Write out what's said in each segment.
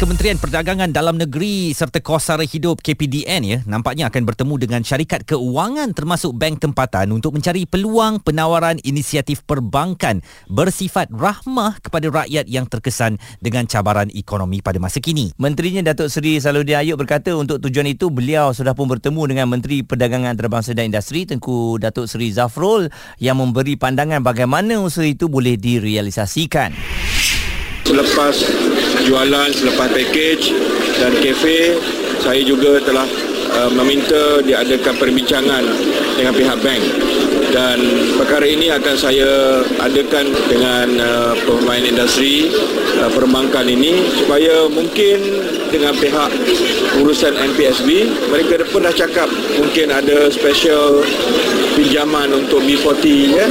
Kementerian Perdagangan Dalam Negeri serta Kos Sara Hidup KPDN ya nampaknya akan bertemu dengan syarikat keuangan termasuk bank tempatan untuk mencari peluang penawaran inisiatif perbankan bersifat rahmah kepada rakyat yang terkesan dengan cabaran ekonomi pada masa kini. Menterinya Datuk Seri Saludin Ayub berkata untuk tujuan itu beliau sudah pun bertemu dengan Menteri Perdagangan Antarabangsa dan Industri Tengku Datuk Seri Zafrul yang memberi pandangan bagaimana usaha itu boleh direalisasikan. Selepas jualan, selepas package dan kafe, saya juga telah uh, meminta diadakan perbincangan dengan pihak bank. Dan perkara ini akan saya adakan dengan uh, pemain industri uh, perbankan ini supaya mungkin dengan pihak urusan NPSB mereka pun dah cakap mungkin ada special pinjaman untuk B40 ya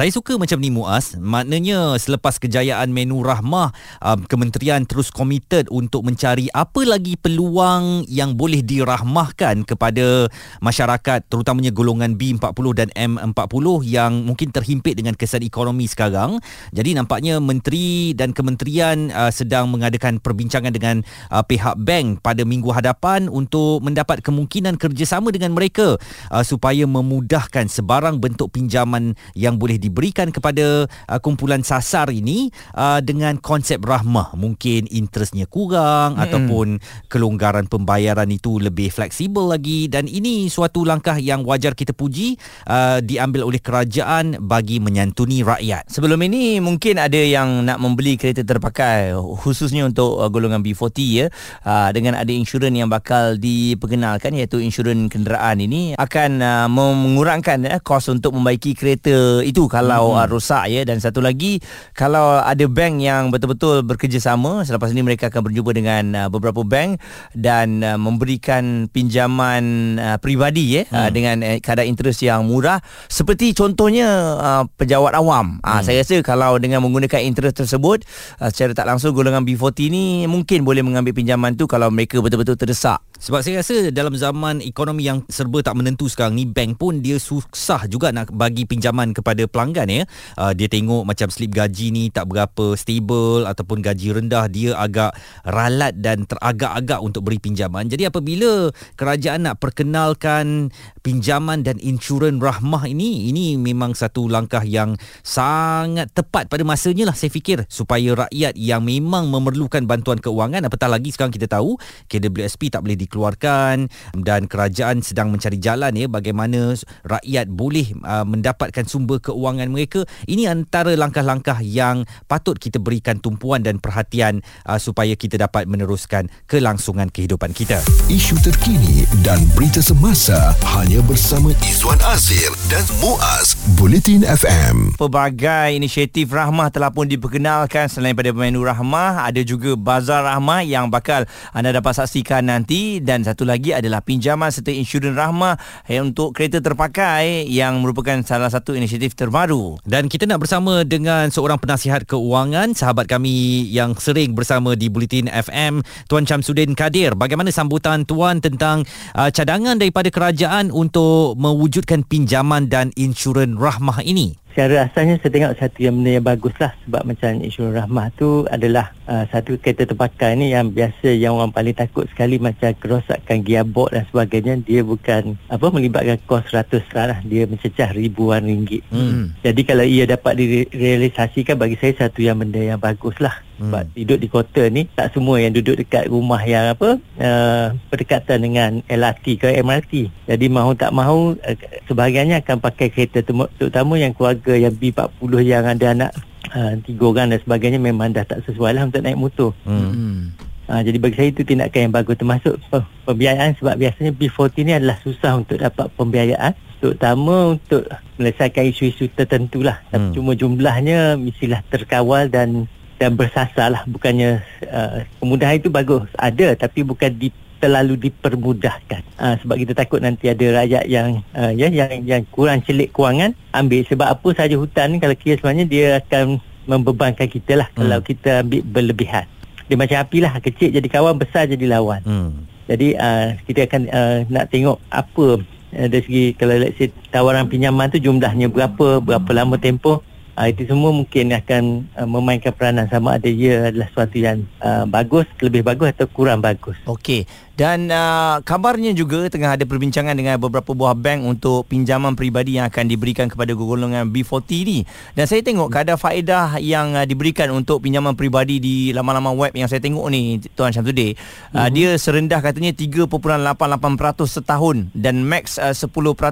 saya suka macam ni Muaz. Maknanya selepas kejayaan menu rahmah, um, kementerian terus komited untuk mencari apa lagi peluang yang boleh dirahmahkan kepada masyarakat terutamanya golongan B40 dan M40 yang mungkin terhimpit dengan kesan ekonomi sekarang. Jadi nampaknya menteri dan kementerian uh, sedang mengadakan perbincangan dengan uh, pihak bank pada minggu hadapan untuk mendapat kemungkinan kerjasama dengan mereka uh, supaya memudahkan sebarang bentuk pinjaman yang boleh di diberikan kepada uh, kumpulan sasar ini uh, dengan konsep rahmah. Mungkin interestnya kurang hmm. ataupun kelonggaran pembayaran itu lebih fleksibel lagi. Dan ini suatu langkah yang wajar kita puji uh, diambil oleh kerajaan bagi menyantuni rakyat. Sebelum ini mungkin ada yang nak membeli kereta terpakai khususnya untuk uh, golongan B40 ya. Uh, dengan ada insurans yang bakal diperkenalkan iaitu insurans kenderaan ini akan uh, mengurangkan uh, kos untuk membaiki kereta itu kalau hmm. uh, rosak ya dan satu lagi kalau ada bank yang betul-betul bekerjasama selepas ini mereka akan berjumpa dengan uh, beberapa bank dan uh, memberikan pinjaman uh, peribadi ya hmm. uh, dengan uh, kadar interest yang murah seperti contohnya uh, pejabat awam uh, hmm. saya rasa kalau dengan menggunakan interest tersebut uh, secara tak langsung golongan B40 ni mungkin boleh mengambil pinjaman tu kalau mereka betul-betul terdesak sebab saya rasa dalam zaman ekonomi yang serba tak menentu sekarang ni bank pun dia susah juga nak bagi pinjaman kepada pelanggan ya. Uh, dia tengok macam slip gaji ni tak berapa stable ataupun gaji rendah dia agak ralat dan teragak-agak untuk beri pinjaman. Jadi apabila kerajaan nak perkenalkan pinjaman dan insurans rahmah ini ini memang satu langkah yang sangat tepat pada masanya lah saya fikir supaya rakyat yang memang memerlukan bantuan keuangan apatah lagi sekarang kita tahu KWSP tak boleh di dikeluarkan dan kerajaan sedang mencari jalan ya bagaimana rakyat boleh uh, mendapatkan sumber keuangan mereka. Ini antara langkah-langkah yang patut kita berikan tumpuan dan perhatian uh, supaya kita dapat meneruskan kelangsungan kehidupan kita. Isu terkini dan berita semasa hanya bersama Izwan Azir dan Muaz Bulletin FM pelbagai inisiatif rahmah telah pun diperkenalkan. Selain pada menu rahmah ada juga bazar rahmah yang bakal anda dapat saksikan nanti. Dan satu lagi adalah pinjaman serta insurans rahmah eh, untuk kereta terpakai yang merupakan salah satu inisiatif terbaru. Dan kita nak bersama dengan seorang penasihat keuangan, sahabat kami yang sering bersama di Bulletin FM, Tuan Chamsudin Kadir. Bagaimana sambutan Tuan tentang uh, cadangan daripada kerajaan untuk mewujudkan pinjaman dan insurans rahmah ini? Secara asalnya saya tengok satu yang benda yang bagus lah sebab macam insurans rahmah tu adalah uh, satu kereta terpakai ni yang biasa yang orang paling takut sekali macam kerosakan gearbox dan sebagainya. Dia bukan apa melibatkan kos ratus lah dia mencecah ribuan ringgit. Hmm. jadi kalau ia dapat direalisasikan bagi saya satu yang benda yang bagus lah sebab hmm. duduk di kota ni tak semua yang duduk dekat rumah yang apa uh, berdekatan dengan LRT ke MRT jadi mahu tak mahu uh, sebahagiannya akan pakai kereta terutama yang keluarga yang B40 yang ada anak uh, tiga orang dan sebagainya memang dah tak sesuai lah untuk naik motor hmm. Uh, jadi bagi saya itu tindakan yang bagus termasuk pembiayaan sebab biasanya B40 ni adalah susah untuk dapat pembiayaan terutama untuk melesaikan isu-isu tertentu lah tapi hmm. cuma jumlahnya mestilah terkawal dan dan bersasar lah. Bukannya uh, kemudahan itu bagus. Ada tapi bukan di terlalu dipermudahkan. Uh, sebab kita takut nanti ada rakyat yang uh, ya yang yang kurang celik kewangan ambil. Sebab apa saja hutan ni kalau kira sebenarnya dia akan membebankan kita lah. Hmm. kalau kita ambil berlebihan. Dia macam api lah. Kecil jadi kawan besar jadi lawan. Hmm. Jadi uh, kita akan uh, nak tengok apa uh, dari segi kalau let's say tawaran pinjaman tu jumlahnya berapa, berapa lama tempoh. Uh, itu semua mungkin akan uh, memainkan peranan sama ada ia adalah sesuatu yang uh, bagus, lebih bagus atau kurang bagus. Okey. Dan uh, kabarnya juga tengah ada perbincangan dengan beberapa buah bank untuk pinjaman peribadi yang akan diberikan kepada golongan B40 ni. Dan saya tengok kadar faedah yang uh, diberikan untuk pinjaman peribadi di laman-laman web yang saya tengok ni Tuan Syamsuddin. Uh, mm-hmm. Dia serendah katanya 3.88% setahun dan max uh, 10%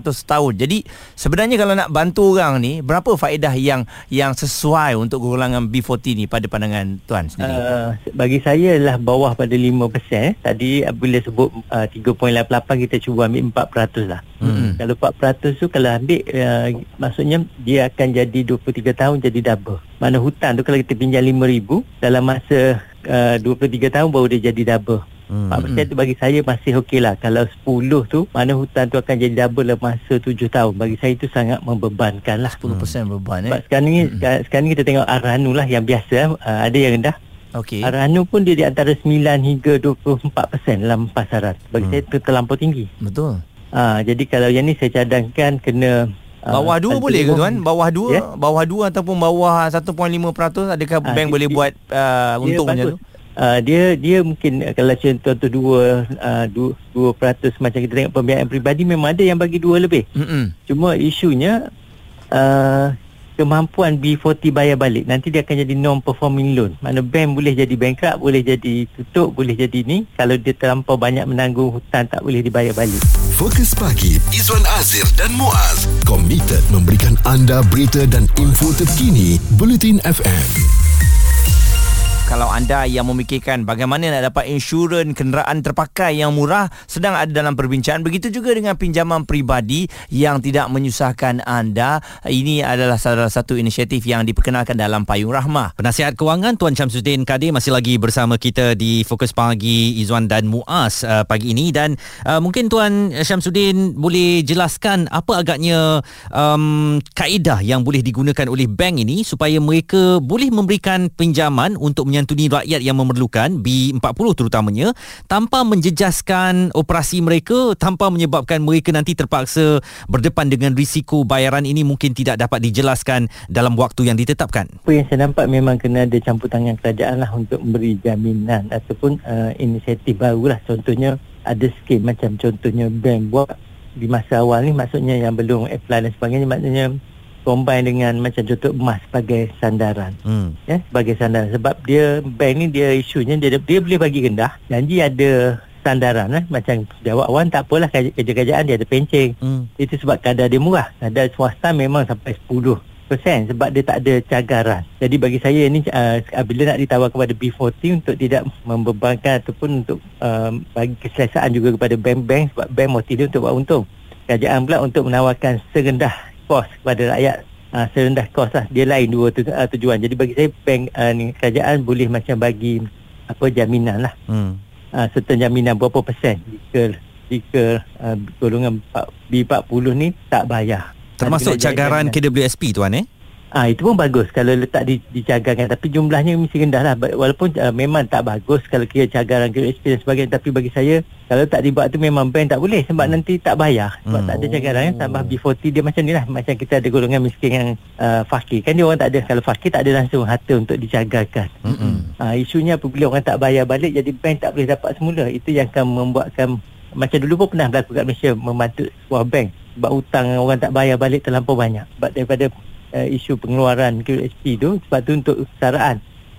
setahun. Jadi sebenarnya kalau nak bantu orang ni berapa faedah yang yang sesuai untuk golongan B40 ni pada pandangan Tuan sendiri? Uh, bagi saya adalah bawah pada 5%. Tadi bila dia sebut uh, 3.88 kita cuba ambil 4% lah. Hmm. Kalau 4% tu kalau ambil uh, maksudnya dia akan jadi 23 tahun jadi double. Mana hutang tu kalau kita pinjam 5000 dalam masa uh, 23 tahun baru dia jadi double. Hmm. 4% tu bagi saya masih okey lah Kalau 10 tu Mana hutang tu akan jadi double dalam masa 7 tahun Bagi saya itu sangat membebankan lah 10% beban eh? Sebab sekarang ni, hmm. sekarang ni kita tengok Aranu lah yang biasa uh, Ada yang rendah Okey. Ranu pun dia di antara 9 hingga 24% dalam pasaran. Bagi hmm. saya itu terlampau tinggi. Betul. Ha, jadi kalau yang ni saya cadangkan kena Bawah 2 uh, boleh ke tuan? Bawah 2, yeah? bawah 2 ataupun bawah 1.5% adakah uh, bank boleh buat uh, untungnya tu? Uh, dia dia mungkin kalau contoh tu 2 uh, 2% macam kita tengok pembiayaan peribadi memang ada yang bagi 2 lebih. Mm-hmm. Cuma isunya uh, kemampuan B40 bayar balik. Nanti dia akan jadi non performing loan. Mana bank boleh jadi bankrupt boleh jadi tutup boleh jadi ni. Kalau dia terlampau banyak menanggung hutang tak boleh dibayar balik. Fokus pagi Izwan Azir dan Muaz. Komited memberikan anda berita dan info terkini Bulletin FM kalau anda yang memikirkan bagaimana nak dapat insurans kenderaan terpakai yang murah sedang ada dalam perbincangan. Begitu juga dengan pinjaman peribadi yang tidak menyusahkan anda. Ini adalah salah satu inisiatif yang diperkenalkan dalam Payung Rahmah. Penasihat Kewangan Tuan Syamsuddin Kadir masih lagi bersama kita di Fokus Pagi Izwan dan Muaz uh, pagi ini. Dan uh, mungkin Tuan Syamsuddin boleh jelaskan apa agaknya um, kaedah yang boleh digunakan oleh bank ini supaya mereka boleh memberikan pinjaman untuk menyantuni rakyat yang memerlukan B40 terutamanya tanpa menjejaskan operasi mereka tanpa menyebabkan mereka nanti terpaksa berdepan dengan risiko bayaran ini mungkin tidak dapat dijelaskan dalam waktu yang ditetapkan. Apa yang saya nampak memang kena ada campur tangan kerajaan lah untuk memberi jaminan ataupun uh, inisiatif baru lah contohnya ada skim macam contohnya bank buat di masa awal ni maksudnya yang belum apply dan sebagainya maknanya combine dengan macam contoh emas sebagai sandaran. Hmm. Ya, sebagai sandaran sebab dia bank ni dia isunya dia dia boleh bagi rendah janji ada sandaran eh macam jawab awan tak apalah kerja-kerjaan dia ada penceng. Hmm. Itu sebab kadar dia murah. Kadar swasta memang sampai 10 persen sebab dia tak ada cagaran. Jadi bagi saya ini uh, bila nak ditawar kepada B40 untuk tidak membebankan ataupun untuk um, bagi keselesaan juga kepada bank-bank sebab bank motif dia untuk buat untung. Kerajaan pula untuk menawarkan serendah kos kepada rakyat. Uh, serendah kos lah. Dia lain dua tu, uh, tujuan. Jadi bagi saya bank uh, ni, kerajaan boleh macam bagi apa jaminan lah. Hmm. uh, serta jaminan berapa persen jika jika uh, golongan B40 ni tak bayar. Termasuk cagaran KWSP tuan eh Ah ha, itu pun bagus kalau letak di dicagangkan tapi jumlahnya mesti rendah lah. Walaupun uh, memang tak bagus kalau kira cagaran kira dan sebagainya. Tapi bagi saya kalau tak dibuat tu memang bank tak boleh. Sebab hmm. nanti tak bayar. Sebab hmm. tak ada cagaran kan. Tambah B40 dia macam ni lah. Macam kita ada golongan miskin yang uh, fakir. Kan dia orang tak ada. Kalau fakir tak ada langsung harta untuk dicagarkan. Hmm. ha, isunya apabila orang tak bayar balik jadi bank tak boleh dapat semula. Itu yang akan membuatkan macam dulu pun pernah berlaku kat Malaysia membantu sebuah bank. Sebab hutang orang tak bayar balik terlampau banyak. Sebab daripada uh, isu pengeluaran QSP tu sebab tu untuk kesaraan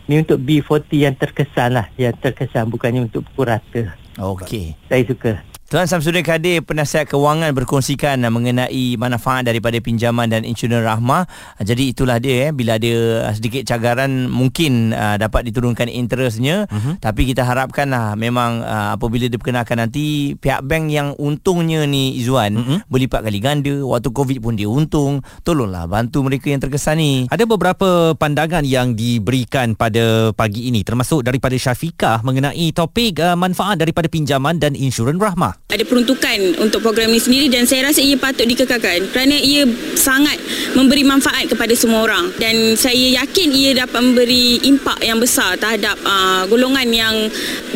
ni untuk B40 yang terkesan lah yang terkesan bukannya untuk pukul rata Okey. Saya suka. Tuan Samsudin Kadir, penasihat kewangan berkongsikan mengenai manfaat daripada pinjaman dan insurans rahmah. Jadi itulah dia eh bila ada uh, sedikit cagaran mungkin uh, dapat diturunkan interestnya uh-huh. tapi kita harapkanlah memang uh, apabila diperkenalkan nanti pihak bank yang untungnya ni Izwan uh-huh. berlipat kali ganda waktu Covid pun dia untung. Tolonglah bantu mereka yang terkesan ni. Ada beberapa pandangan yang diberikan pada pagi ini termasuk daripada Syafiqah mengenai topik uh, manfaat daripada pinjaman dan insurans rahmah. Ada peruntukan untuk program ini sendiri dan saya rasa ia patut dikekalkan kerana ia sangat memberi manfaat kepada semua orang. Dan saya yakin ia dapat memberi impak yang besar terhadap uh, golongan yang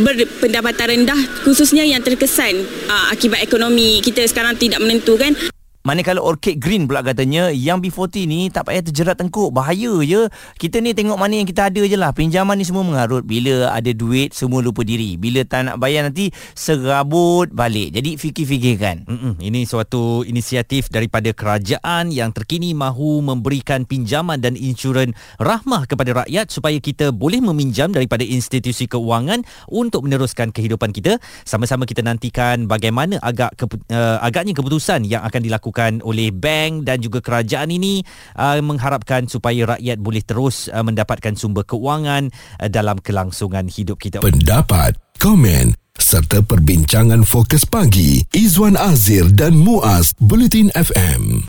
berpendapatan rendah khususnya yang terkesan uh, akibat ekonomi kita sekarang tidak menentu kan Manakala Orchid Green pula katanya yang B40 ni tak payah terjerat tengkuk. Bahaya je. Kita ni tengok mana yang kita ada je lah. Pinjaman ni semua mengarut bila ada duit semua lupa diri. Bila tak nak bayar nanti serabut balik. Jadi fikir-fikirkan. Mm-mm, ini suatu inisiatif daripada kerajaan yang terkini mahu memberikan pinjaman dan insurans rahmah kepada rakyat supaya kita boleh meminjam daripada institusi keuangan untuk meneruskan kehidupan kita. Sama-sama kita nantikan bagaimana agak kepu- uh, agaknya keputusan yang akan dilakukan oleh bank dan juga kerajaan ini uh, mengharapkan supaya rakyat boleh terus uh, mendapatkan sumber keuangan uh, dalam kelangsungan hidup kita. Pendapat, komen serta perbincangan fokus pagi Izwan Azir dan Muaz Bulletin FM.